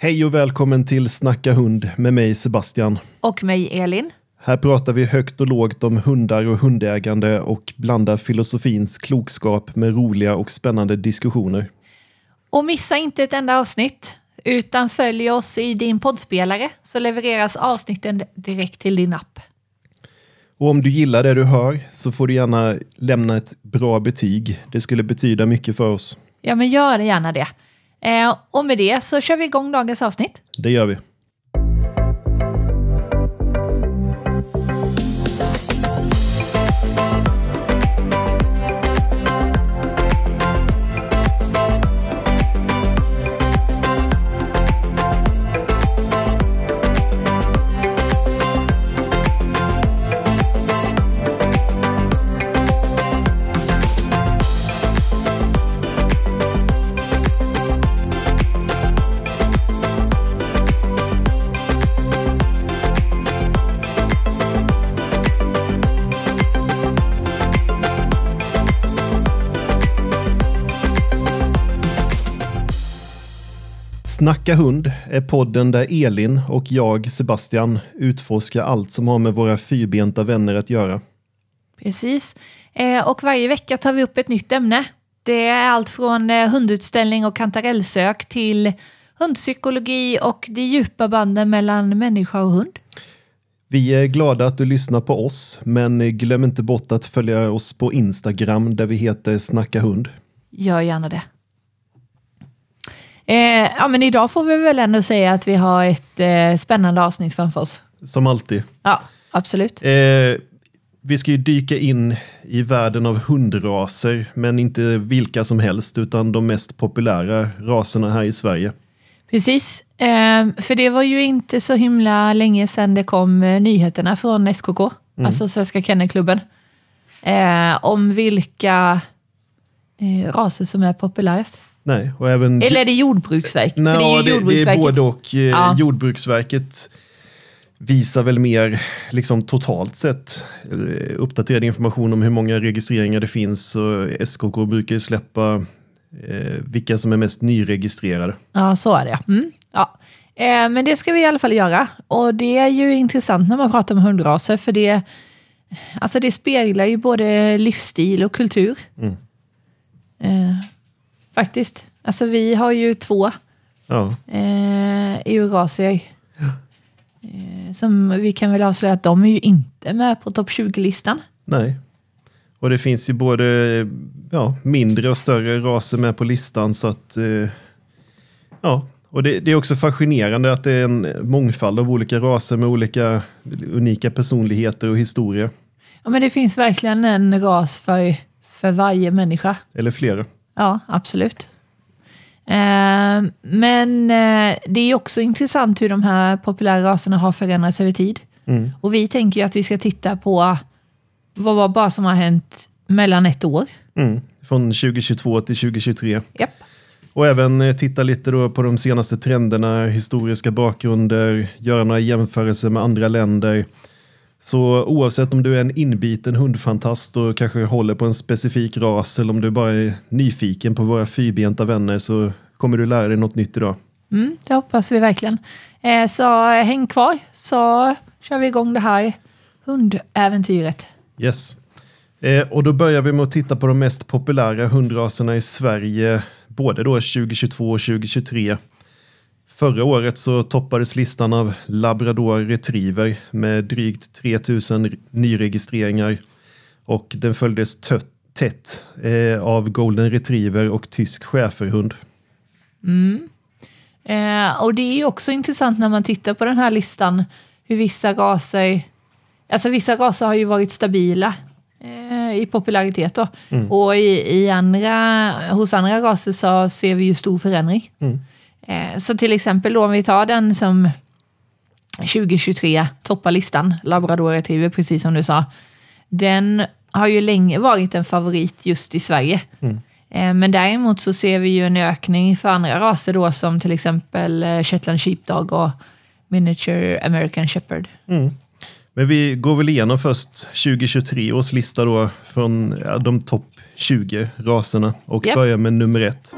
Hej och välkommen till Snacka hund med mig Sebastian. Och mig Elin. Här pratar vi högt och lågt om hundar och hundägande och blandar filosofins klokskap med roliga och spännande diskussioner. Och missa inte ett enda avsnitt, utan följ oss i din poddspelare så levereras avsnitten direkt till din app. Och om du gillar det du hör så får du gärna lämna ett bra betyg. Det skulle betyda mycket för oss. Ja, men gör gärna det. Eh, och med det så kör vi igång dagens avsnitt. Det gör vi. Snacka hund är podden där Elin och jag, Sebastian, utforskar allt som har med våra fyrbenta vänner att göra. Precis. Eh, och varje vecka tar vi upp ett nytt ämne. Det är allt från eh, hundutställning och kantarellsök till hundpsykologi och de djupa banden mellan människa och hund. Vi är glada att du lyssnar på oss, men glöm inte bort att följa oss på Instagram där vi heter Snacka hund. Gör gärna det. Eh, ja, men idag får vi väl ändå säga att vi har ett eh, spännande avsnitt framför oss. Som alltid. Ja, absolut. Eh, vi ska ju dyka in i världen av hundraser, men inte vilka som helst, utan de mest populära raserna här i Sverige. Precis, eh, för det var ju inte så himla länge sedan det kom eh, nyheterna från SKK, mm. alltså Svenska Kennelklubben, eh, om vilka raser som är populärast. Nej, och även... Eller är det Jordbruksverket? Nej, det är, det, det är både och. Eh, ja. Jordbruksverket visar väl mer liksom totalt sett eh, uppdaterad information om hur många registreringar det finns. Och SKK brukar ju släppa eh, vilka som är mest nyregistrerade. Ja, så är det. Mm. Ja. Eh, men det ska vi i alla fall göra. Och det är ju intressant när man pratar om hundraser, för det, alltså det speglar ju både livsstil och kultur. Mm. Eh, faktiskt. Alltså vi har ju två ja. eh, eurasier. Ja. Eh, som vi kan väl avslöja att de är ju inte med på topp 20-listan. Nej. Och det finns ju både ja, mindre och större raser med på listan. så att eh, ja, och det, det, är också fascinerande att det är en mångfald av olika raser med olika unika personligheter och historia. Ja, men det finns verkligen en ras för, för varje människa. Eller flera. Ja, absolut. Eh, men eh, det är också intressant hur de här populära raserna har förändrats över tid. Mm. Och vi tänker ju att vi ska titta på vad var bara som har hänt mellan ett år. Mm. Från 2022 till 2023. Yep. Och även eh, titta lite på de senaste trenderna, historiska bakgrunder, göra några jämförelser med andra länder. Så oavsett om du är en inbiten hundfantast och kanske håller på en specifik ras eller om du bara är nyfiken på våra fyrbenta vänner så kommer du lära dig något nytt idag. Mm, det hoppas vi verkligen. Eh, så häng kvar så kör vi igång det här hundäventyret. Yes. Eh, och då börjar vi med att titta på de mest populära hundraserna i Sverige både då 2022 och 2023. Förra året så toppades listan av labrador retriever med drygt 3000 nyregistreringar och den följdes tätt eh, av golden retriever och tysk schäferhund. Mm. Eh, och det är också intressant när man tittar på den här listan hur vissa raser, alltså vissa raser har ju varit stabila eh, i popularitet då. Mm. Och i, i, andra, hos andra raser så ser vi ju stor förändring. Mm. Eh, så till exempel då om vi tar den som 2023 toppar listan, labrador retriever, precis som du sa. Den har ju länge varit en favorit just i Sverige. Mm. Eh, men däremot så ser vi ju en ökning för andra raser då som till exempel eh, Shetland Sheepdog och Miniature American Shepherd. Mm. Men vi går väl igenom först 2023 års lista då från de topp 20 raserna och yep. börjar med nummer ett.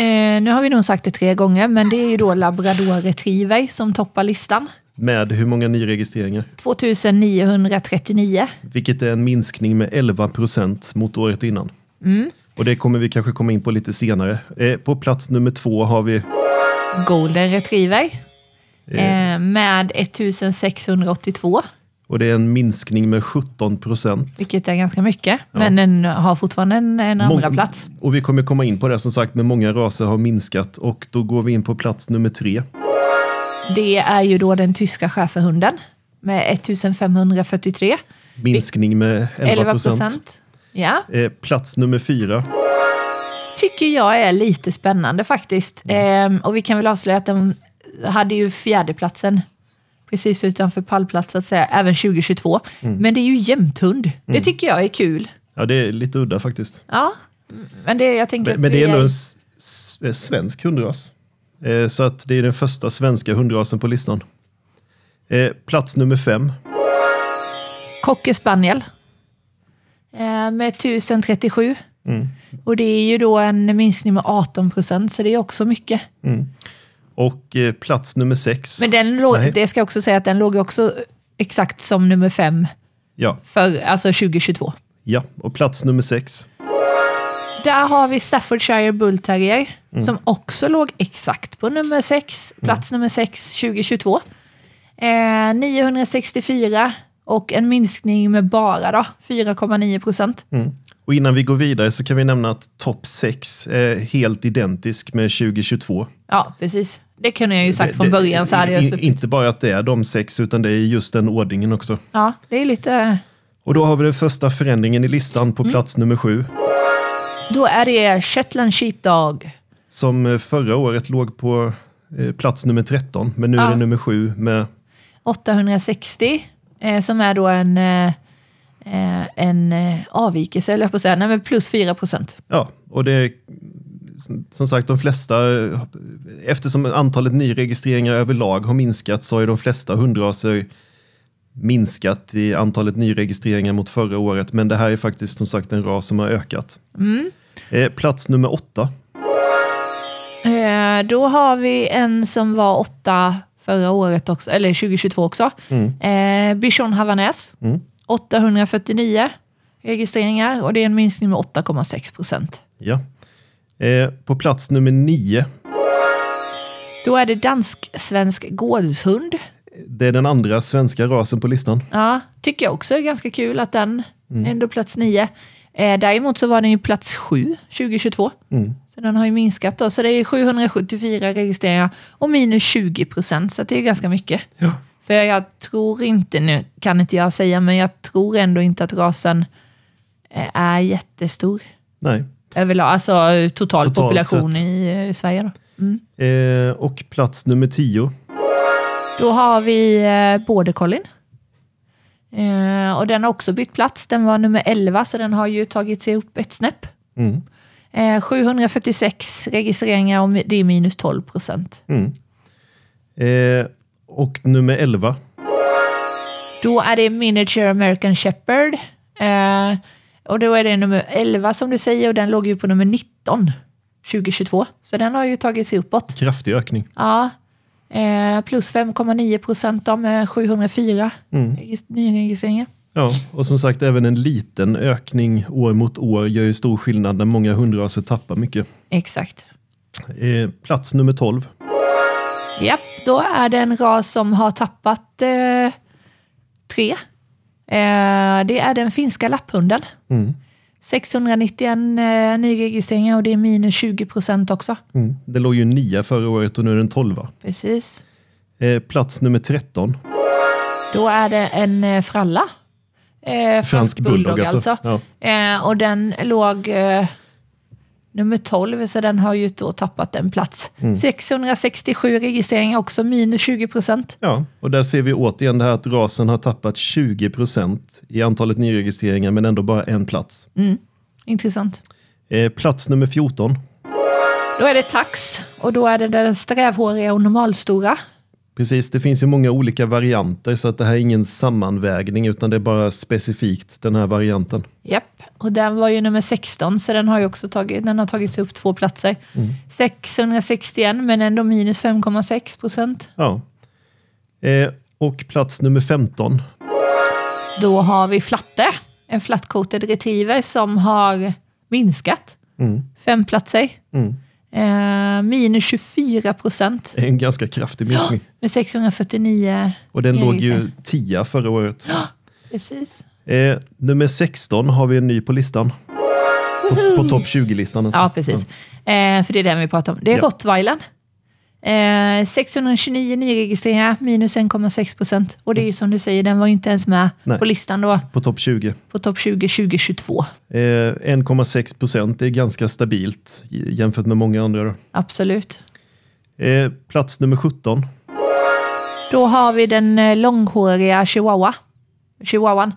Eh, nu har vi nog sagt det tre gånger, men det är ju då labrador retriever som toppar listan. Med hur många nyregistreringar? 2939. Vilket är en minskning med 11 procent mot året innan. Och det kommer vi kanske komma in på lite senare. Eh, på plats nummer två har vi Golden retriever eh, med 1682, och det är en minskning med 17 procent. vilket är ganska mycket. Men den har fortfarande en, en andra plats. Och vi kommer komma in på det som sagt, men många raser har minskat och då går vi in på plats nummer tre. Det är ju då den tyska schäferhunden med 1543. Minskning med 11 11 procent. Ja, Eh, plats nummer fyra. tycker jag är lite spännande faktiskt. Ehm, och vi kan väl avslöja att den hade ju fjärdeplatsen precis utanför pallplats att säga, även 2022. Men det är ju jämthund. Det tycker jag är kul. Ja, det är lite udda faktiskt. Ja, men det, jag tänker Men, men det är ändå en s- s- svensk hundras. Eh, så att det är den första svenska hundrasen på listan. Eh, plats nummer fem. Cocker spaniel. Eh, med 1037. Mm. Och det är ju då en minskning med 18 procent, så det är också mycket. Och eh, plats nummer sex. Men den låg, Nej. det ska jag också säga att den låg också exakt som nummer fem Ja, för alltså 2022. ja, och plats nummer sex. Där har vi Staffordshire Bull Terrier som också låg exakt på nummer 6, plats nummer 6 2022. Eh, 964 och en minskning med bara då 4,9 procent. Mm. Och innan vi går vidare så kan vi nämna att topp sex är helt identisk med 2022. Ja, precis. Det kunde jag ju sagt Det- från början så hade jag sluppit. Inte bara att det är de sex, utan det är just den ordningen också. Ja, det är lite... Och då har vi den första förändringen i listan på plats nummer sju. Då är det Shetland Sheepdog. Som eh, förra året låg på eh, plats nummer 13, men nu är Ja. det nummer sju med 860 eh, som är då en, eh, en avvikelse, eller på att säga, nej plus 4 procent. Ja, och det är som sagt de flesta, eftersom antalet nyregistreringar överlag har minskat så har ju de flesta hundraser minskat i antalet nyregistreringar mot förra året. Men det här är faktiskt som sagt en ras som har ökat. Eh, plats nummer åtta. Eh, då har vi en som var åtta förra året också, eller 2022 också. Eh, Bichon Havanäs, 849 registreringar och det är en minskning med 8,6 procent. Ja. Eh, på plats nummer nio. Då är det dansk-svensk gårdshund. Det är den andra svenska rasen på listan. Ja, tycker jag också är ganska kul att den är ändå plats nio. Eh, däremot så var den ju plats sju 2022. Så den har ju minskat då. Så det är 774 registreringar och minus 20 procent. Så det är ganska mycket. Ja. För jag tror inte, nu kan inte jag säga, men jag tror ändå inte att rasen eh, är jättestor. Nej. Överlag, alltså eh, total Totalt population sett. i eh, Sverige då. Mm. Eh, och plats nummer tio. Då har vi eh, Border Collie. Eh, och den har också bytt plats. Den var nummer 11, så den har ju tagit sig upp ett snäpp. Mm. Eh, 746 registreringar och det är minus 12 procent. Mm. Eh, och nummer elva. Då är det Miniature American Shepherd. Och då är det nummer 11 som du säger och den låg ju på nummer 19 2022. Så den har ju tagit sig uppåt. Kraftig ökning. Ja. Eh, plus 5,9 procent med 704 Mm. regis- nyregistreringar. Ja, och som sagt även en liten ökning år mot år gör ju stor skillnad när många hundraser tappar mycket. Exakt. Eh, plats nummer 12. Ja, då är det en ras som har tappat eh, tre. Eh, det är den finska lapphunden. Mm. 691 eh, nyregistreringar och det är minus 20 procent också. Mm. Det låg ju nia förra året och nu är den 12. Precis. Eh, plats nummer 13. Då är det en eh, fralla. Eh, fransk, bulldog, alltså. Ja. Eh, och den låg nummer 12, så den har ju då tappat en plats. 667 registreringar också, minus 20 procent. ja, och där ser vi återigen det här att rasen har tappat 20 procent i antalet nyregistreringar men ändå bara en plats. Intressant. Eh, plats nummer 14. Då är det tax och då är det den strävhåriga och normalstora. Precis, det finns ju många olika varianter så att det här är ingen sammanvägning utan det är bara specifikt den här varianten. Japp, och den var ju nummer 16 så den har ju också tagit, den har tagits upp två platser. 661 men ändå minus 5,6 procent. Ja. Eh, och plats nummer 15. Då har vi Flatte, en flat-coated retriever som har minskat Mm. fem platser. Mm. Eh, minus 24 procent en ganska kraftig minskning. med 649. Och den låg ju 10 förra året. Precis. Eh, nummer 16 har vi en ny på listan. På, på topp 20-listan. Alltså. Ja, precis. Eh, för det är den vi pratar om. Det är Ja. rottweilern. Eh, 629 nyregistreringar, minus 1,6 procent. Och det är ju som du säger, den var ju inte ens med Nej. på listan då, På topp 20. på topp 20 2022. Eh, 1,6 procent är ganska stabilt jämfört med många andra. Absolut. Eh, plats nummer 17. Då har vi den eh, långhåriga chihuahua. Chihuahuan.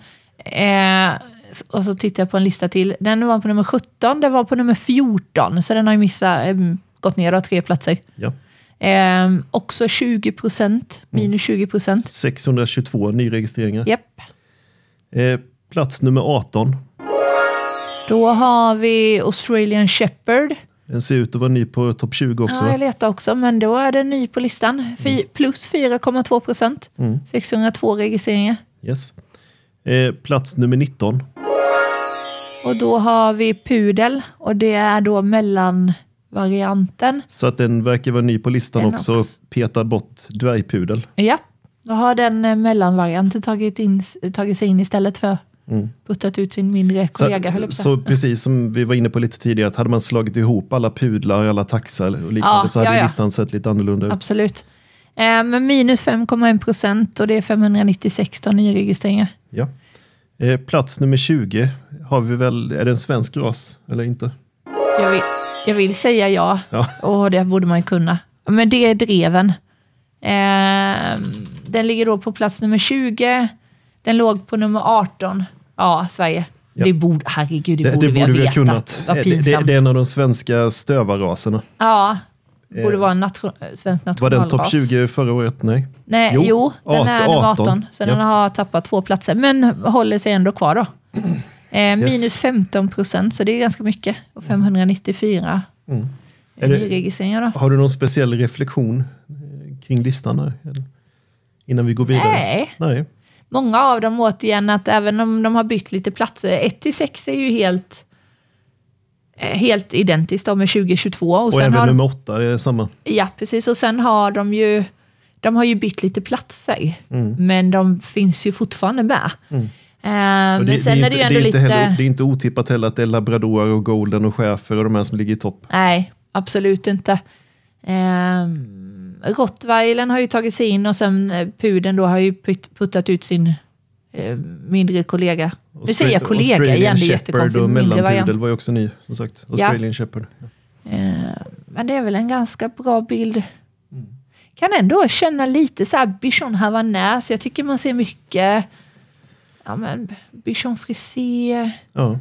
Eh, och så tittar jag på en lista till. Den var på nummer 17, den var på nummer 14. Så den har ju missat, eh, gått ner tre platser. Ja. Eh, också 20 procent, minus 20 procent. 622 nyregistreringar. Japp. Eh, plats nummer 18. Då har vi Australian Shepherd. Den ser ut att vara ny på topp 20 också. Ja, jag letar också, men då är den ny på listan. Fy, plus 4,2 procent. Mm. 602 registreringar. Yes. Eh, plats nummer 19. Och då har vi Pudel och det är då mellanvarianten. Så att den verkar vara ny på listan Den också. också. Peta bort dvärgpudel. Ja, då har den eh, mellanvarianten tagit, in, tagit sig in istället för Mm. puttat ut sin mindre kollega. höll Så, så säga. precis som vi var inne på lite tidigare, att hade man slagit ihop alla pudlar, alla taxar och liknande Ja, så hade ja, ja. listan sett lite annorlunda ut. Absolut. Eh, men minus 5,1 procent och det är 596 då nyregistreringar. Ja. Eh, plats nummer 20 har vi väl, är det en svensk ras eller inte? Jag vill, jag vill säga ja, Ja. och det borde man ju kunna. Men det är dreven. Eh, den ligger då på plats nummer 20. Den låg på nummer 18. Ja, Sverige. Ja. Det borde, herregud, det, Det, borde, det borde vi ha vetat. kunnat. Vad Eh, det, det, det är en av de svenska stövarraserna. Ja, borde Eh, vara en nation, svensk Var nationalras. den topp 20 förra året? Nej. Nej, jo, Jo, den är nummer 18, 18, så ja. den har tappat två platser, men håller sig ändå kvar då. Eh, Minus 15 procent, så det är ganska mycket. Och 594 Mm. Är det- nyregistreringar då. Har du någon speciell reflektion eh, kring listan här? Innan vi går vidare? Nej, Nej. många av dem återigen att även om de har bytt lite platser, 1 till 6 är ju helt eh, helt identiskt med 2022. Och, Och även har, nummer åtta är samma. Ja, precis. Och sen har de ju de har ju bytt lite platser, Mm. men de finns ju fortfarande med. Mm. Eh, Och men sen är det ju ändå det är inte lite... Heller, det är inte otippat heller att det är labrador och golden och schäfer och de här som ligger i topp. Nej, absolut inte. Eh, Rottweilern har ju tagit sig in och sen eh, pudeln då har ju putt, puttat ut sin eh, mindre kollega. Nu säger jag kollega Australian igen, det är jättekonstigt. och mellanpudel var ju också ny, som sagt. Australian Shepherd. Eh, men det är väl en ganska bra bild. Mm. Kan ändå känna lite så här bichon havanais. Jag tycker man ser mycket ja, men, bichon frisé. Ja.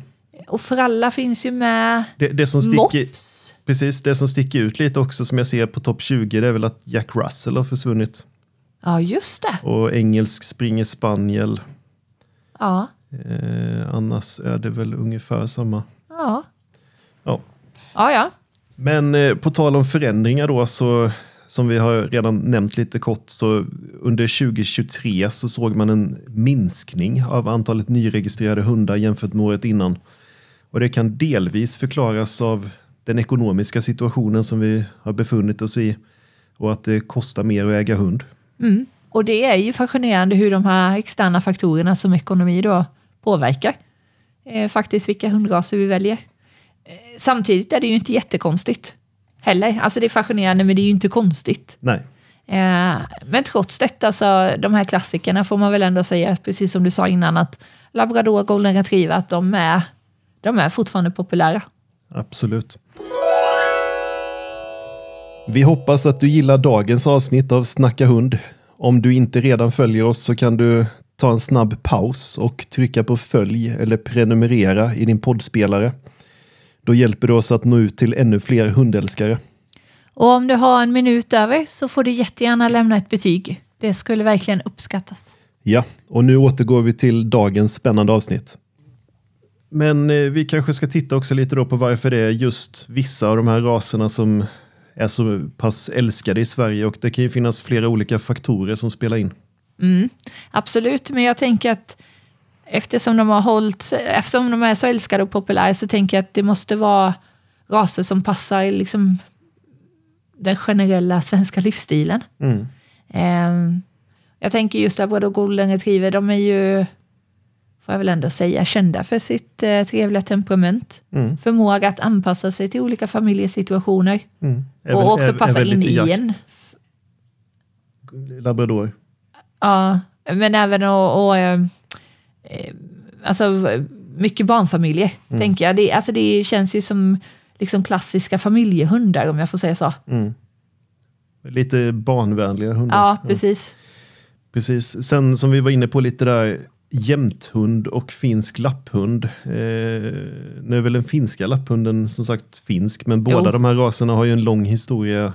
Och fralla finns ju med. Det, det, som sticker, Mops. precis, det som sticker ut lite också som jag ser på topp 20 det är väl att Jack Russell har försvunnit. Ja, just det. Och engelsk springer spaniel. Ja, Eh, annars är det väl ungefär samma. ja. Ja. Ja, ja. Men eh, på tal om förändringar då, så som vi har redan nämnt lite kort, så under 2023 så såg man en minskning av antalet nyregistrerade hundar jämfört med året innan. Och det kan delvis förklaras av den ekonomiska situationen som vi har befunnit oss i och att det kostar mer att äga hund. Mm. Och det är ju fascinerande hur de här externa faktorerna som ekonomi då påverkar eh, faktiskt vilka hundraser vi väljer. Eh, samtidigt är det ju inte jättekonstigt heller. Alltså det är fascinerande men det är ju inte konstigt. Nej, Eh, men trots detta så de här klassikerna får man väl ändå säga, precis som du sa innan, att labrador, golden retriever, att de är, de är fortfarande populära. absolut. Vi hoppas att du gillar dagens avsnitt av Snacka hund. Om du inte redan följer oss så kan du ta en snabb paus och trycka på följ eller prenumerera i din poddspelare. Då hjälper du oss att nå ut till ännu fler hundälskare. Och om du har en minut över så får du jättegärna lämna ett betyg. Det skulle verkligen uppskattas. Ja, och nu återgår vi till dagens spännande avsnitt. Men eh, vi kanske ska titta också lite då på varför det är just vissa av de här raserna som är så pass älskade i Sverige och det kan ju finnas flera olika faktorer som spelar in. Mm, absolut, men jag tänker att eftersom de har hållit, eftersom de är så älskade och populära så tänker jag att det måste vara raser som passar liksom den generella svenska livsstilen. Mm. Um, jag tänker just där både golden retriever, de är ju, får jag väl ändå säga, kända för sitt eh, trevliga temperament. Mm. Förmåga att anpassa sig till olika familjesituationer. Mm. och också passa in i en. Labrador. Ja, men även och, och alltså mycket barnfamiljer, mm. tänker jag. Det, alltså det känns ju som liksom klassiska familjehundar, om jag får säga så. Mm. Lite barnvänliga hundar. Ja, precis. Ja. Precis. Sen som vi var inne på lite där, jämthund och finsk lapphund. Eh, nu är väl den finska lapphunden som sagt finsk, men båda jo. de här raserna har ju en lång historia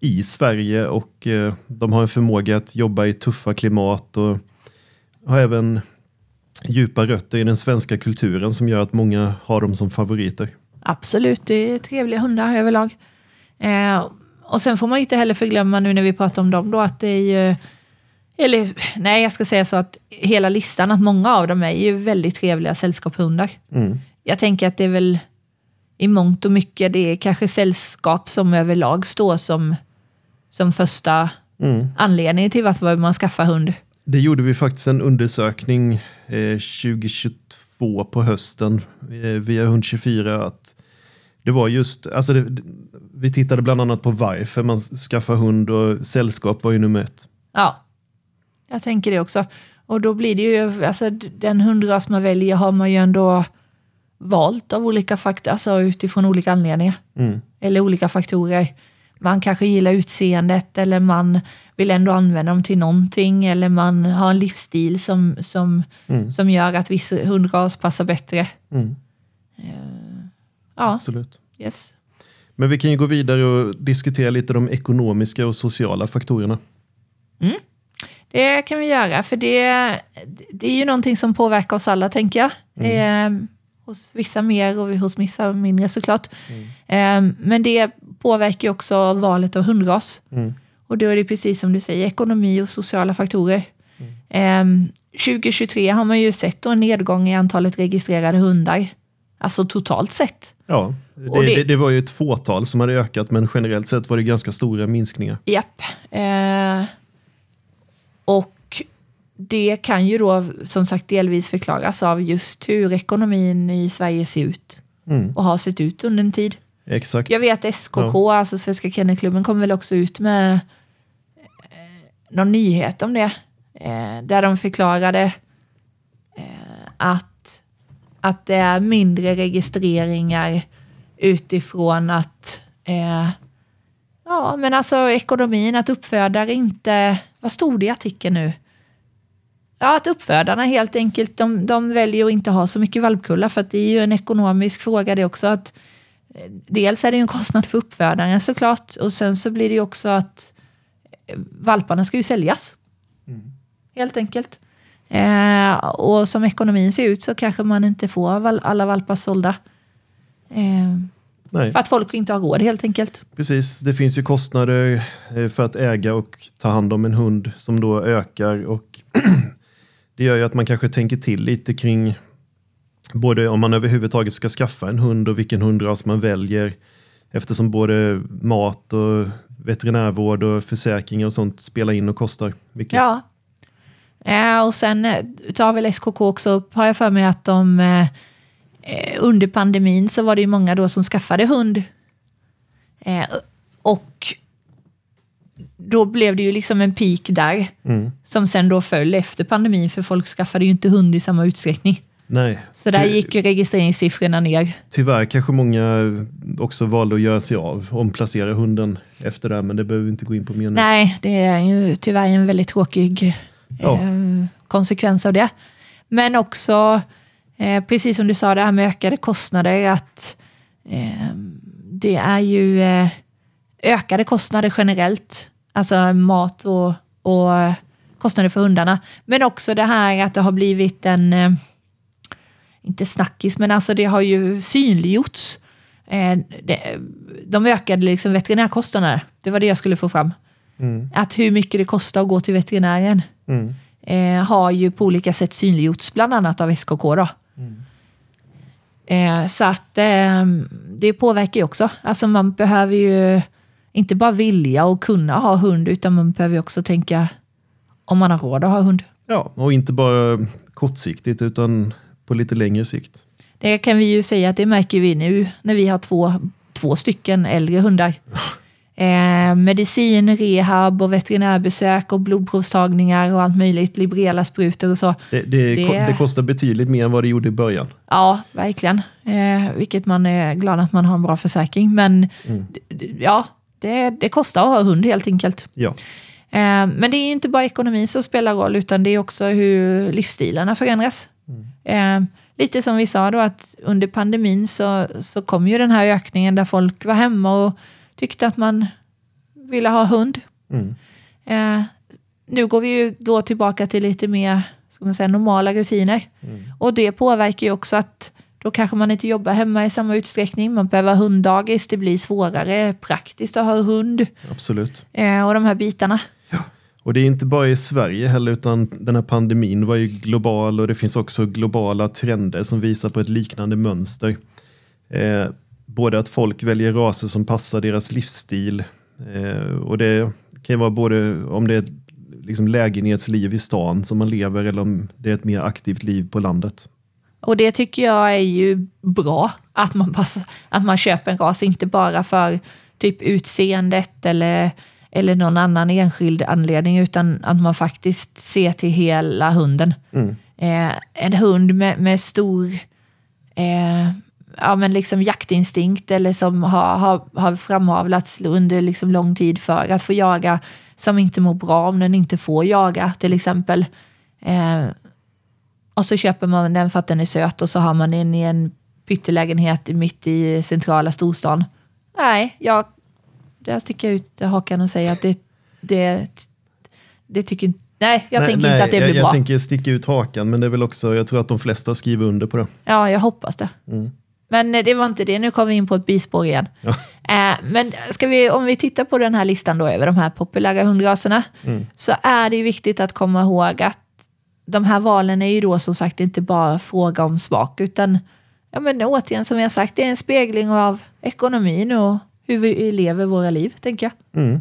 i Sverige och eh, de har en förmåga att jobba i tuffa klimat och har även djupa rötter i den svenska kulturen som gör att många har dem som favoriter. Absolut, det är trevliga hundar överlag. Eh, och sen får man ju inte heller förglömma nu när vi pratar om dem då att det är ju eller nej, jag ska säga så att hela listan, att många av dem är ju väldigt trevliga sällskapshundar. Mm. Jag tänker att det är väl i mångt och mycket det är kanske sällskap som överlag står som, som första mm. anledning till varför man skaffar hund. Det gjorde vi faktiskt en undersökning eh, 2022 på hösten eh, via Hund24 att det var just, alltså det, vi tittade bland annat på varför man skaffar hund och sällskap var ju nummer ett. Ja, jag tänker det också. Och då blir det ju, alltså den hundras man väljer har man ju ändå valt av olika faktorer, alltså utifrån olika anledningar. Mm. Eller olika faktorer. Man kanske gillar utseendet eller man vill ändå använda dem till någonting eller man har en livsstil som, som, mm. som gör att viss hundras passar bättre. Mm. Uh, ja, absolut. Yes. Men vi kan ju gå vidare och diskutera lite de ekonomiska och sociala faktorerna. Mm. Det kan vi göra, för det, det är ju någonting som påverkar oss alla, tänker jag. Mm. Eh, hos vissa mer och hos vissa mindre såklart. Mm. Eh, men det påverkar ju också valet av hundras. Mm. Och då är det precis som du säger, ekonomi och sociala faktorer. Eh, 2023 har man ju sett en nedgång i antalet registrerade hundar. Alltså totalt sett. Ja, det, det, det, var ju ett fåtal som hade ökat, men generellt sett var det ganska stora minskningar. Japp. Eh, och det kan ju då som sagt delvis förklaras av just hur ekonomin i Sverige ser ut mm. och har sett ut under en tid. Exakt. Jag vet SKK, ja. alltså Svenska Kennelklubben, kommer väl också ut med eh, någon nyhet om det. Eh, där de förklarade eh, att, att det är mindre registreringar utifrån att eh, Ja, men alltså ekonomin, att uppfödare inte... Vad stod det i artikeln nu? Ja, att uppfödarna helt enkelt, de, de väljer att inte ha så mycket valpkullar för att det är ju en ekonomisk fråga det också. att Dels är det en kostnad för uppfödaren såklart och sen så blir det ju också att eh, valparna ska ju säljas. Mm. Helt enkelt. Eh, och som ekonomin ser ut så kanske man inte får alla valpar sålda. Eh, Nej. För att folk inte har råd helt enkelt. Precis, det finns ju kostnader eh, för att äga och ta hand om en hund som då ökar och det gör ju att man kanske tänker till lite kring både om man överhuvudtaget ska skaffa en hund och vilken hundras man väljer eftersom både mat och veterinärvård och försäkringar och sånt spelar in och kostar mycket. Ja, eh, och sen eh, tar väl SKK också upp, har jag för mig att de eh, under pandemin så var det ju många då som skaffade hund. Eh, och då blev det ju liksom en peak där. Mm. Som sen då föll efter pandemin för folk skaffade ju inte hund i samma utsträckning. Nej. Så där gick ju registreringssiffrorna ner. Tyvärr kanske många också valde att göra sig av, omplacera hunden efter det, men det behöver vi inte gå in på mer nu. Nej, det är ju tyvärr en väldigt tråkig ja. eh, konsekvens av det. Men också Eh, precis som du sa, det här med ökade kostnader, att eh, det är ju eh, ökade kostnader generellt, alltså mat och, och kostnader för hundarna. Men också det här att det har blivit en, eh, inte snackis, men alltså det har ju synliggjorts. Eh, det, de ökade liksom veterinärkostnader, det var det jag skulle få fram. Mm. Att hur mycket det kostar att gå till veterinären Mm. eh, har ju på olika sätt synliggjorts, bland annat av SKK. Då. Mm. Eh, så att det påverkar ju också. Alltså man behöver ju inte bara vilja och kunna ha hund, utan man behöver också tänka om man har råd att ha hund. Ja, och inte bara kortsiktigt utan på lite längre sikt. Det kan vi ju säga att det märker vi nu när vi har två, två stycken äldre hundar. Eh, medicin, rehab och veterinärbesök och blodprovstagningar och allt möjligt, librela sprutor och så. Det, det, Det- det kostar betydligt mer än vad det gjorde i början. Ja, verkligen. Eh, vilket man är glad att man har en bra försäkring. Men Mm. ja, det, det kostar att ha hund helt enkelt. Ja, Eh, men det är inte bara ekonomi som spelar roll, utan det är också hur livsstilarna förändras. Eh, lite som vi sa då, att under pandemin så, så kom ju den här ökningen där folk var hemma och tyckte att man ville ha hund. mm. Eh, nu går vi ju då tillbaka till lite mer ska man säga, normala rutiner. Och det påverkar ju också att då kanske man inte jobbar hemma i samma utsträckning. Man behöver hunddagis, det blir svårare praktiskt att ha hund absolut. eh, och de här bitarna. Och det är inte bara i Sverige heller, utan den här pandemin var ju global och det finns också globala trender som visar på ett liknande mönster. Eh, både att folk väljer raser som passar deras livsstil eh, och det kan ju vara både om det är ett liksom lägenhetsliv i stan som man lever eller om det är ett mer aktivt liv på landet. Och det tycker jag är ju bra, att man, passar, att man köper en ras, inte bara för typ utseendet eller, eller någon annan enskild anledning, utan att man faktiskt ser till hela hunden. Mm. Eh, en hund med, med stor eh, ja, men liksom jaktinstinkt eller som har, har, har framavlats under liksom lång tid för att få jaga, som inte mår bra om den inte får jaga till exempel. Eh, och så köper man den för att den är söt och så har man den i en pyttelägenhet mitt i centrala storstan. Nej, jag, där sticker jag ut hakan och säger att det, det, det tycker inte... Nej, jag tänker inte att det blir jag, bra. jag tänker sticka ut hakan, men det är väl också, jag tror att de flesta skriver under på det. Ja, jag hoppas det. Mm. Men eh, det var inte det, nu kommer vi in på ett bispår igen. Ja. Eh, men ska vi, om vi tittar på den här listan då över de här populära hundraserna, Mm. så är det ju viktigt att komma ihåg att de här valen är ju då som sagt inte bara fråga om smak, utan ja, men återigen som vi har sagt, det är en spegling av ekonomin och hur vi lever våra liv, tänker jag. Mm.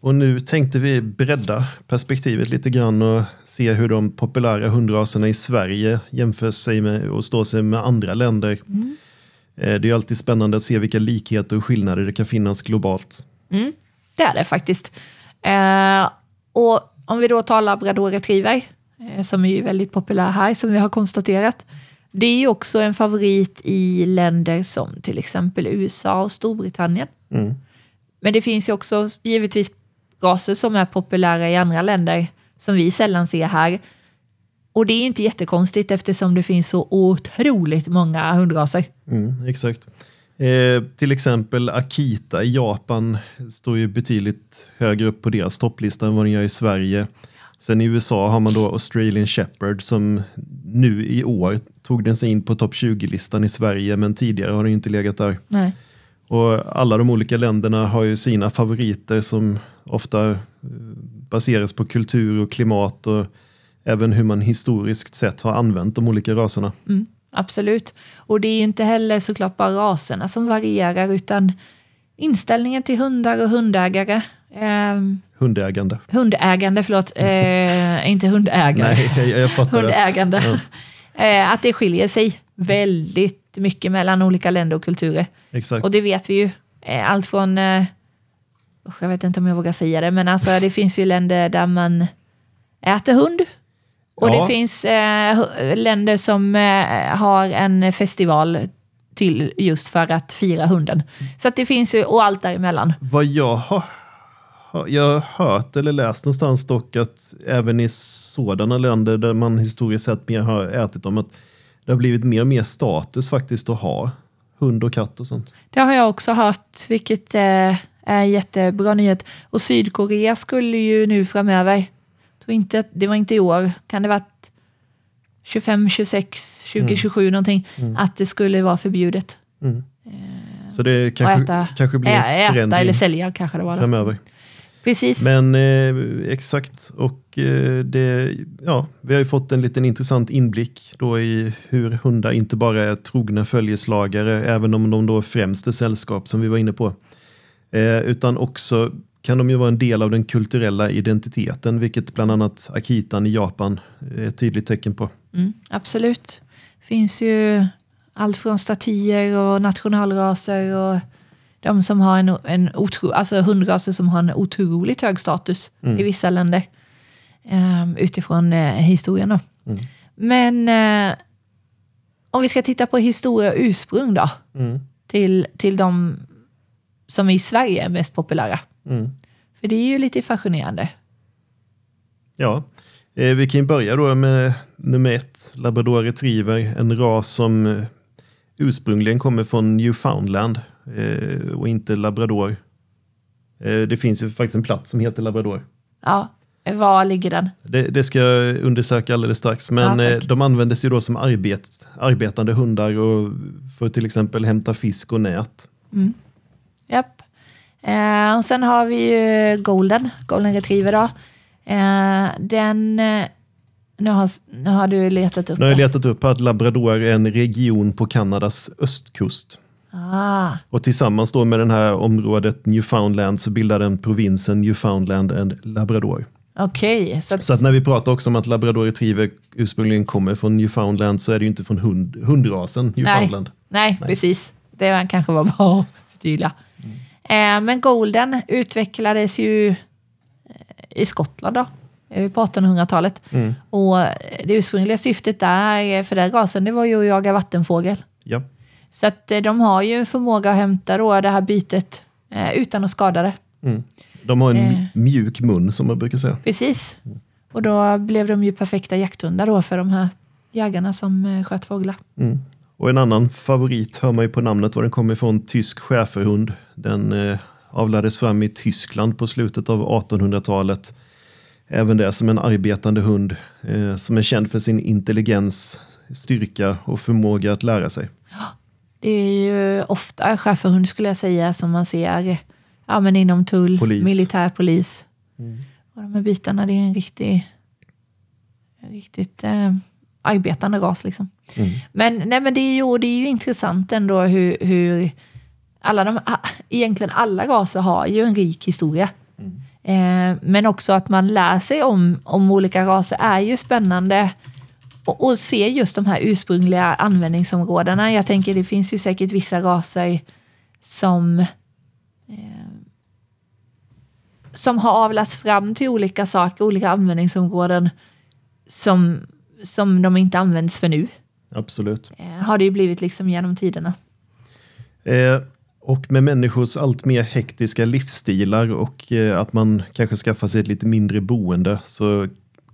Och nu tänkte vi bredda perspektivet lite grann och se hur de populära hundraserna i Sverige jämför sig med och står sig med andra länder. Eh, Det är alltid spännande att se vilka likheter och skillnader det kan finnas globalt. Mm, det är det faktiskt. Eh, och om vi då tar labrador retriever, eh, som är ju väldigt populär här, som vi har konstaterat. Det är ju också en favorit i länder som till exempel USA och Storbritannien. Mm. Men det finns ju också givetvis raser som är populära i andra länder som vi sällan ser här. Och det är inte jättekonstigt eftersom det finns så otroligt många hundraser. Mm, exakt. Eh, till exempel Akita i Japan står ju betydligt högre upp på deras topplista än vad den gör i Sverige. Sen i USA har man då Australian Shepherd som nu i år tog den sig in på topp 20-listan i Sverige men tidigare har den inte legat där. Nej. Och alla de olika länderna har ju sina favoriter som ofta eh, baseras på kultur och klimat och även hur man historiskt sett har använt de olika raserna. Mm, absolut. Och det är ju inte heller såklart bara raserna som varierar utan inställningen till hundar och hundägare. Ehm, Hundägande. hundägande, förlåt. Eh, inte hundägare. Nej, jag, jag fattar hundägande. Eh, att det skiljer sig väldigt mycket mellan olika länder och kulturer. exakt. Och det vet vi ju. Eh, Allt från, eh, jag vet inte om jag vågar säga det, men alltså det finns ju länder där man äter hund. Och Ja. det finns eh, länder som eh, har en festival till just för att fira hunden. Så att det finns ju, och allt däremellan. Vad jag har- jag har hört eller läst någonstans dock att även i sådana länder där man historiskt sett mer har ätit dem, att det har blivit mer och mer status faktiskt att ha hund och katt och sånt. Det har jag också hört, vilket eh, är jättebra nyhet. Och Sydkorea skulle ju nu framöver, tror inte, det var inte i år, kan det varit 25, 26, 20, 27 någonting, att det skulle vara förbjudet Mm. Så det kanske, äta- kanske blir en äta eller sälja kanske det var. Då. Precis. Men eh, exakt, och eh, det, ja, vi har ju fått en liten intressant inblick då i hur hundar inte bara är trogna följeslagare, även om de då främst är sällskap som vi var inne på, eh, utan också kan de ju vara en del av den kulturella identiteten, vilket bland annat Akitan i Japan är ett tydligt tecken på. Mm, absolut. finns ju allt från statyer och nationalraser och de som har en, en otro, alltså hundraser som har en otroligt hög status i vissa länder. Um, utifrån eh, historien då. Men eh, om vi ska titta på historia och ursprung då. Mm. Till, till de som i Sverige är mest populära. Mm. För det är ju lite fascinerande. Ja, eh, vi kan ju börja då med nummer ett, labrador retriever, en ras som eh, ursprungligen kommer från Newfoundland eh, och inte labrador. Eh, det finns ju faktiskt en plats som heter labrador. Ja, var ligger den? Det, det ska jag undersöka alldeles strax, men Ja, eh, de användes ju då som arbet, arbetande hundar och för till exempel hämta fisk och nät. Japp. Eh, och sen har vi ju Golden, Golden Retriever då. Eh, den, eh, nu, har, nu har du letat upp Nu har jag letat upp att labrador är en region på Kanadas östkust. Ah, Och tillsammans då med det här området Newfoundland så bildar den provinsen Newfoundland and Labrador. Okej, så, att- Så att när vi pratar också om att labrador retriever ursprungligen kommer från Newfoundland så är det ju inte från hund, hundrasen Newfoundland. nej, precis. Det var- kanske var bra att förtydliga. Eh, men Golden utvecklades ju eh, i Skottland då, eh, på 1800-talet. Mm. Och det ursprungliga syftet där, eh, för den rasen, det var ju att jaga vattenfågel. Ja. Så att eh, de har ju en förmåga att hämta då det här bytet eh, utan att skada det. Mm. De har en Eh. mj- mjuk mun som man brukar säga. Precis. Och då blev de ju perfekta jakthundar då för de här jägarna som sköt fåglar. Mm. Och en annan favorit hör man ju på namnet och den kommer från tysk schäferhund. Den eh, avlades fram i Tyskland på slutet av 1800-talet. Även det som en arbetande hund eh, som är känd för sin intelligens, styrka och förmåga att lära sig. Det är ju ofta schäferhund skulle jag säga som man ser ja, men inom tull, Polis. militär, polis. Och de här bitarna, det är en riktig, en riktigt eh, arbetande ras. Liksom. Mm. Men, nej, men det, är ju, det är ju intressant ändå hur, hur alla de, egentligen alla raser har ju en rik historia. Eh, men också att man lär sig om, om olika raser är ju spännande. Och, och se just de här ursprungliga användningsområdena. Jag tänker det finns ju säkert vissa raser som eh, som har avlats fram till olika saker, olika användningsområden som, som de inte används för nu. Absolut. Eh, har det ju blivit liksom genom tiderna. Eh, och med människors allt mer hektiska livsstilar och eh, att man kanske skaffar sig ett lite mindre boende så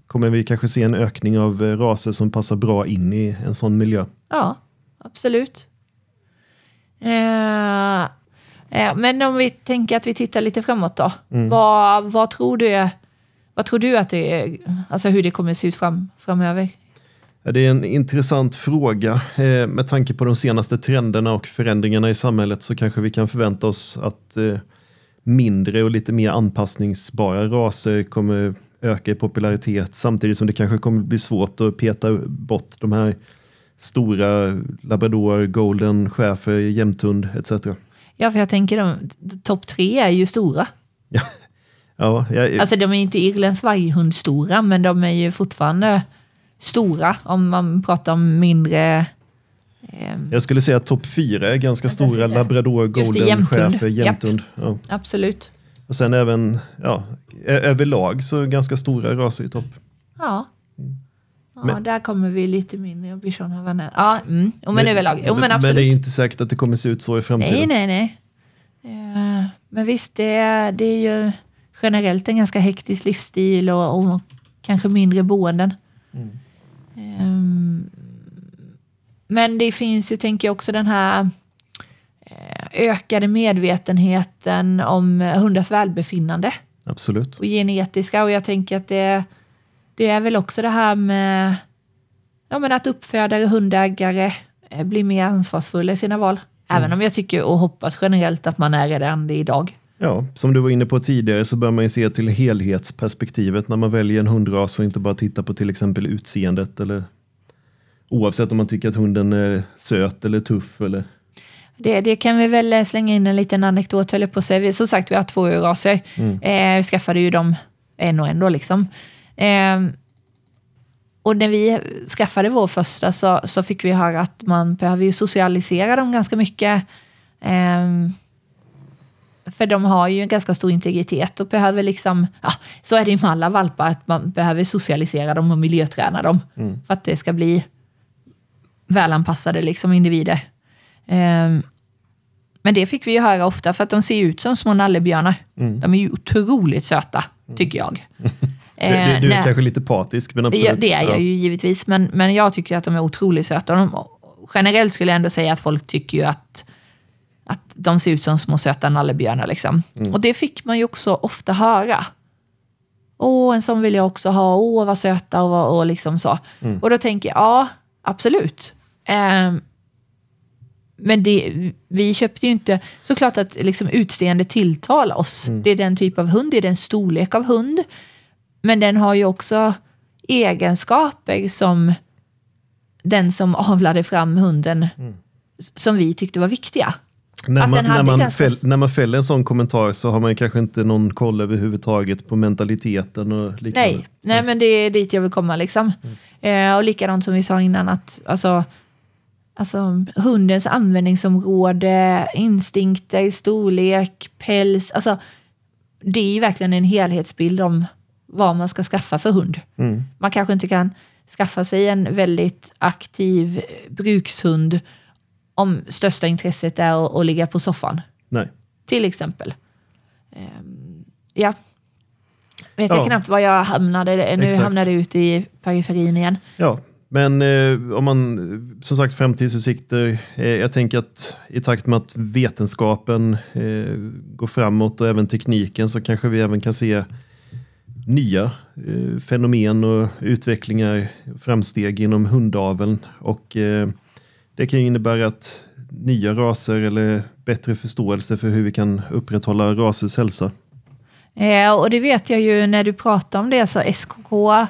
kommer vi kanske se en ökning av eh, raser som passar bra in i en sån miljö. Ja, absolut. Eh, eh, men om vi tänker att vi tittar lite framåt då. Vad, vad, tror du, vad tror du att det är, alltså hur det kommer se ut fram, framöver? Det är en intressant fråga. Eh, Med tanke på de senaste trenderna och förändringarna i samhället så kanske vi kan förvänta oss att eh, mindre och lite mer anpassningsbara raser kommer öka i popularitet samtidigt som det kanske kommer bli svårt att peta bort de här stora labrador, golden, schäfer, jämthund etc. Ja, för jag tänker topp tre är ju stora. Ja, ja, jag, Alltså de är inte irländsk varghund stora, men de är ju fortfarande stora om man pratar om mindre... ehm, jag skulle säga att topp fyra är ganska stora. Labrador, golden, schäfer, jämthund. Ja. absolut. Och sen även ja, överlag så ganska stora raser i topp. Ja. Ja, Men- där kommer vi lite mindre och bichonhavanär. Ja, mm. jo, men överlag. Jo, men Men det är inte säkert att det kommer se ut så i framtiden. nej, nej, nej. Eh, men visst, det är, det är ju generellt en ganska hektisk livsstil och, och kanske mindre boenden. Mm. Ehm, men det finns ju, tänker jag också, den här ökade medvetenheten om hundars välbefinnande Absolut. och genetiska. Och jag tänker att det, det är väl också det här med ja, men att uppfödare och hundägare eh, blir mer ansvarsfulla i sina val. Även om jag tycker och hoppas generellt att man är redan det idag. Ja, som du var inne på tidigare så bör man ju se till helhetsperspektivet när man väljer en hundras och inte bara titta på till exempel utseendet eller oavsett om man tycker att hunden är söt eller tuff eller Det, det kan vi väl eh, slänga in en liten anekdot, höll på. Vi- Som sagt, vi har två raser. Eh, vi skaffade ju dem en och en då liksom. Eh, och när vi skaffade vår första så, så fick vi höra att man behöver ju socialisera dem ganska mycket. Eh, för de har ju en ganska stor integritet och behöver liksom, ja, så är det ju med alla valpar, att man behöver socialisera dem och miljöträna dem. För att det ska bli välanpassade liksom individer. Ehm, men det fick vi ju höra ofta för att de ser ut som små nallebjörnar. De är ju otroligt söta, tycker jag. Du, Eh, du, du är kanske lite partisk men absolut. ja, det är jag Ja. ju givetvis, men, men jag tycker att de är otroligt söta. De, generellt skulle jag ändå säga att folk tycker ju att, att de ser ut som små söta nallebjörnar. Liksom. Mm. Och det fick man ju också ofta höra. Åh, en sån vill jag också ha. Åh, vad söta och, och liksom så. Mm. Och då tänker jag, ja, absolut. Ehm, men det, vi köpte ju inte... Såklart att liksom utseende tilltalar oss. Mm. Det är den typ av hund, det är den storlek av hund. Men den har ju också egenskaper som den som avlade fram hunden Mm. som vi tyckte var viktiga. När man, när, man ganska- fäll, när man fäller en sån kommentar så har man kanske inte någon koll överhuvudtaget på mentaliteten och liknande. Nej, nej men det är dit jag vill komma. Liksom. Eh, och likadant som vi sa innan, att alltså, alltså, hundens användningsområde, instinkter, storlek, päls. Alltså, det är ju verkligen en helhetsbild om vad man ska skaffa för hund. Mm. Man kanske inte kan skaffa sig en väldigt aktiv brukshund om största intresset är att, att ligga på soffan. Nej. Till exempel. Ehm, ja. Vet Ja. jag knappt var jag hamnade. Nu Exakt. hamnade jag ute i periferin igen. Ja, men eh, om man, som sagt framtidsutsikter, eh, jag tänker att i takt med att vetenskapen eh, går framåt och även tekniken så kanske vi även kan se nya eh, fenomen och utvecklingar, framsteg inom hundaveln. Och eh, det kan ju innebära att nya raser eller bättre förståelse för hur vi kan upprätthålla rasers hälsa. Eh, och det vet jag ju när du pratar om det, så SKK.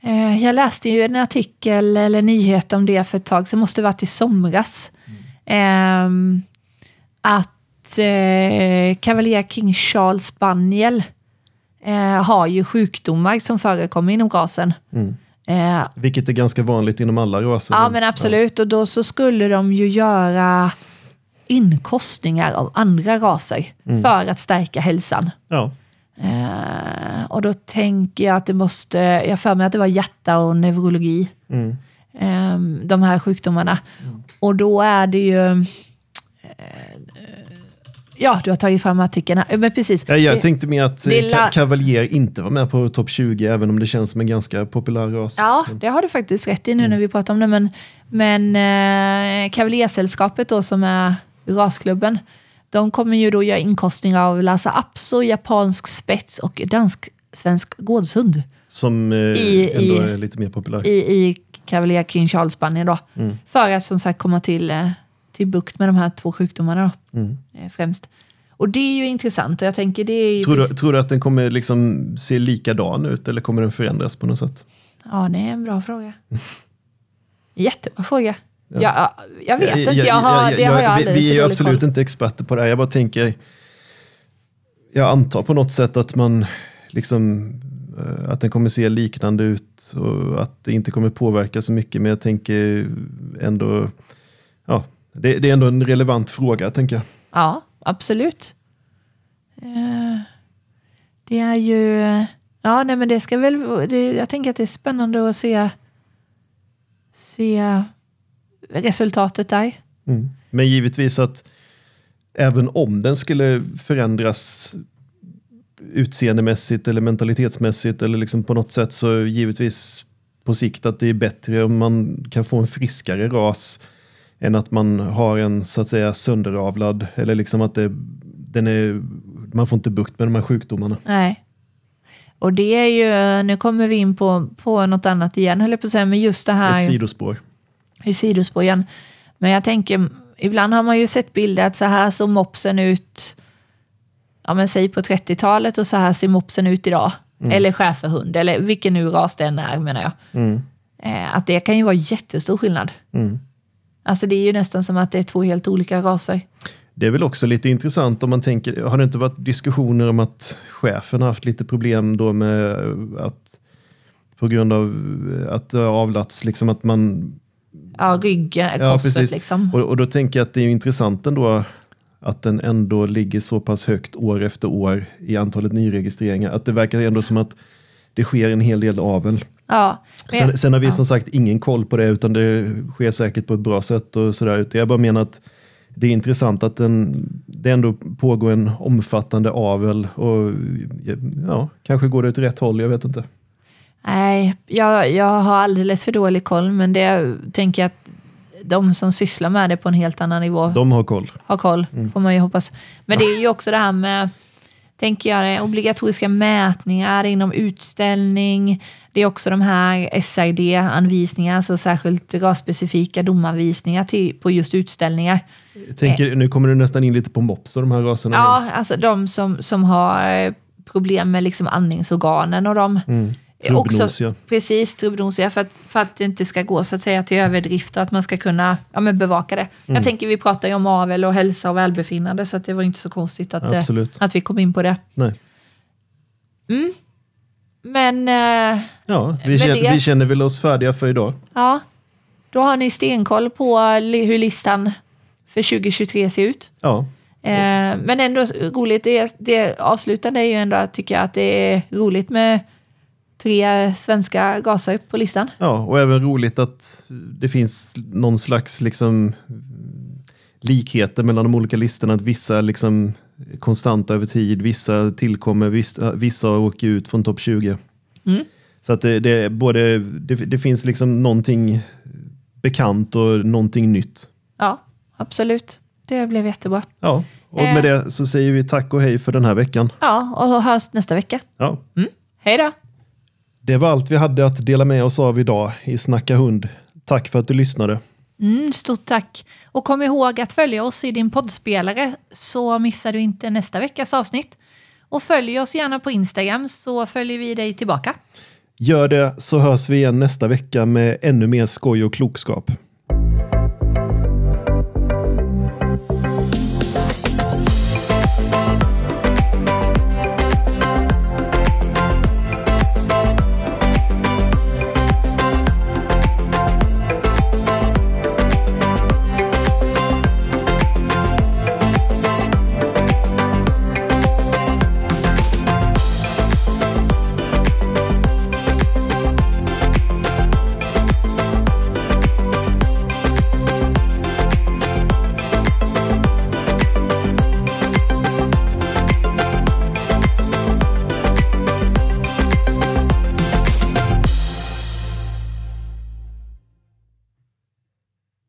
Eh, jag läste ju en artikel eller nyhet om det för ett tag, det måste varit i somras. Ehm, att eh, Cavalier King Charles Spaniel eh, har ju sjukdomar som förekommer inom rasen. Eh, Vilket är ganska vanligt inom alla raser. Ja, men absolut. Och då så skulle de ju göra inkostningar av andra raser för att stärka hälsan. Ja. Eh, och då tänker jag att det måste, jag för mig att det var hjärta och neurologi, Mm. eh, de här sjukdomarna. Och då är det ju, eh, ja du har tagit fram artikeln här, men precis. Ja, jag tänkte mer att eh, la- Ca- Cavalier inte var med på topp 20, även om det känns som en ganska populär ras. Ja, det har du faktiskt rätt i nu när vi pratar om det. Men, men eh, Kavaljersällskapet då som är rasklubben, de kommer ju då göra inkostningar av Lhasa Apso, japansk spets och dansk-svensk gårdshund Som eh, I- ändå i- är lite mer populär. i, i Cavalier King Charles Spanien då. Mm. För att som sagt komma till, eh, till bukt med de här två sjukdomarna då, Mm. eh, främst. Och det är ju intressant och jag tänker det är. Tror, du, tror du att den kommer liksom se likadan ut eller kommer den förändras på något sätt? Ja, det är en bra fråga. Jättebra fråga. Ja. Ja. Jag, vet inte, jag har, det har jag vi, alldeles vi är absolut koll. inte experter på det här. Jag bara tänker, jag antar på något sätt att man liksom eh, att den kommer se liknande ut och att det inte kommer påverka så mycket. Men jag tänker ändå, ja, det, det är ändå en relevant fråga tänker jag. Ja, absolut. Eh, Det är ju... Ja, nej, men det ska väl... Det, jag tänker att det är spännande att se, se resultatet där. Mm. Men givetvis att även om den skulle förändras utseendemässigt eller mentalitetsmässigt eller liksom på något sätt så givetvis på sikt att det är bättre om man kan få en friskare ras än att man har en så att säga sönderavlad, eller liksom att det, den är, man får inte bukt med de här sjukdomarna. Nej. Och det är ju, nu kommer vi in på, på något annat igen, höll jag på att säga, men just det här... Ett sidospår. I sidospår igen. Men jag tänker, ibland har man ju sett bilder att så här såg mopsen ut, ja men säg på 30-talet och så här ser mopsen ut idag. Mm. Eller schäferhund, eller vilken nu ras det än är menar jag. Mm. Eh, att det kan ju vara jättestor skillnad. Mm. Alltså det är ju nästan som att det är två helt olika raser. Det är väl också lite intressant om man tänker, har det inte varit diskussioner om att chefen har haft lite problem då med att på grund av att det har avlats, liksom att man... Ja, ryggen, Ja, korset precis. liksom. Och, och då tänker jag att det är intressant ändå att den ändå ligger så pass högt år efter år i antalet nyregistreringar. Att det verkar ändå som att det sker en hel del avel. Ja, men Sen, sen har vi ja. som sagt ingen koll på det utan det sker säkert på ett bra sätt och sådär. Jag bara menar att det är intressant att den, det ändå pågår en omfattande avel och ja, kanske går det åt rätt håll, jag vet inte. Nej, jag, jag har alldeles för dålig koll, men det tänker jag att de som sysslar med det på en helt annan nivå De har koll. har koll, får man ju hoppas. Men det är ju också det här med, tänker jag, obligatoriska mätningar inom utställning. Det är också de här SRD-anvisningar, alltså särskilt rasspecifika domanvisningar till, på just utställningar. Jag tänker, nu kommer du nästan in lite på mops och de här raserna. Ja, alltså de som, som har problem med liksom andningsorganen och de Mm. Också, precis, trubbnosiga för att, för att det inte ska gå så att säga till överdrift och att man ska kunna ja, men bevaka det. Mm. Jag tänker vi pratar ju om avel och hälsa och välbefinnande så att det var inte så konstigt att, eh, att vi kom in på det. Nej. Men eh, Ja, vi, känner, det- vi känner väl oss färdiga för idag. ja, då har ni stenkoll på hur listan för 2023 ser ut. Ja, Eh, men ändå roligt, det, det avslutande är ju ändå att tycka att det är roligt med tre svenska gaser på listan. ja, och även roligt att det finns någon slags liksom, likheter mellan de olika listorna. Att vissa är liksom konstanta över tid, vissa tillkommer, vissa, vissa åker ut från topp 20. Mm. Så att det, det, både, det, det finns liksom någonting bekant och någonting nytt. Ja, absolut. Det blev jättebra. Ja, och med det så säger vi tack och hej för den här veckan. Ja, och hörs nästa vecka. Ja. Hej då! Det var allt vi hade att dela med oss av idag i Snacka hund. Tack för att du lyssnade. Mm, stort tack! Och kom ihåg att följa oss i din poddspelare så missar du inte nästa veckas avsnitt. Och följ oss gärna på Instagram så följer vi dig tillbaka. Gör det så hörs vi igen nästa vecka med ännu mer skoj och klokskap.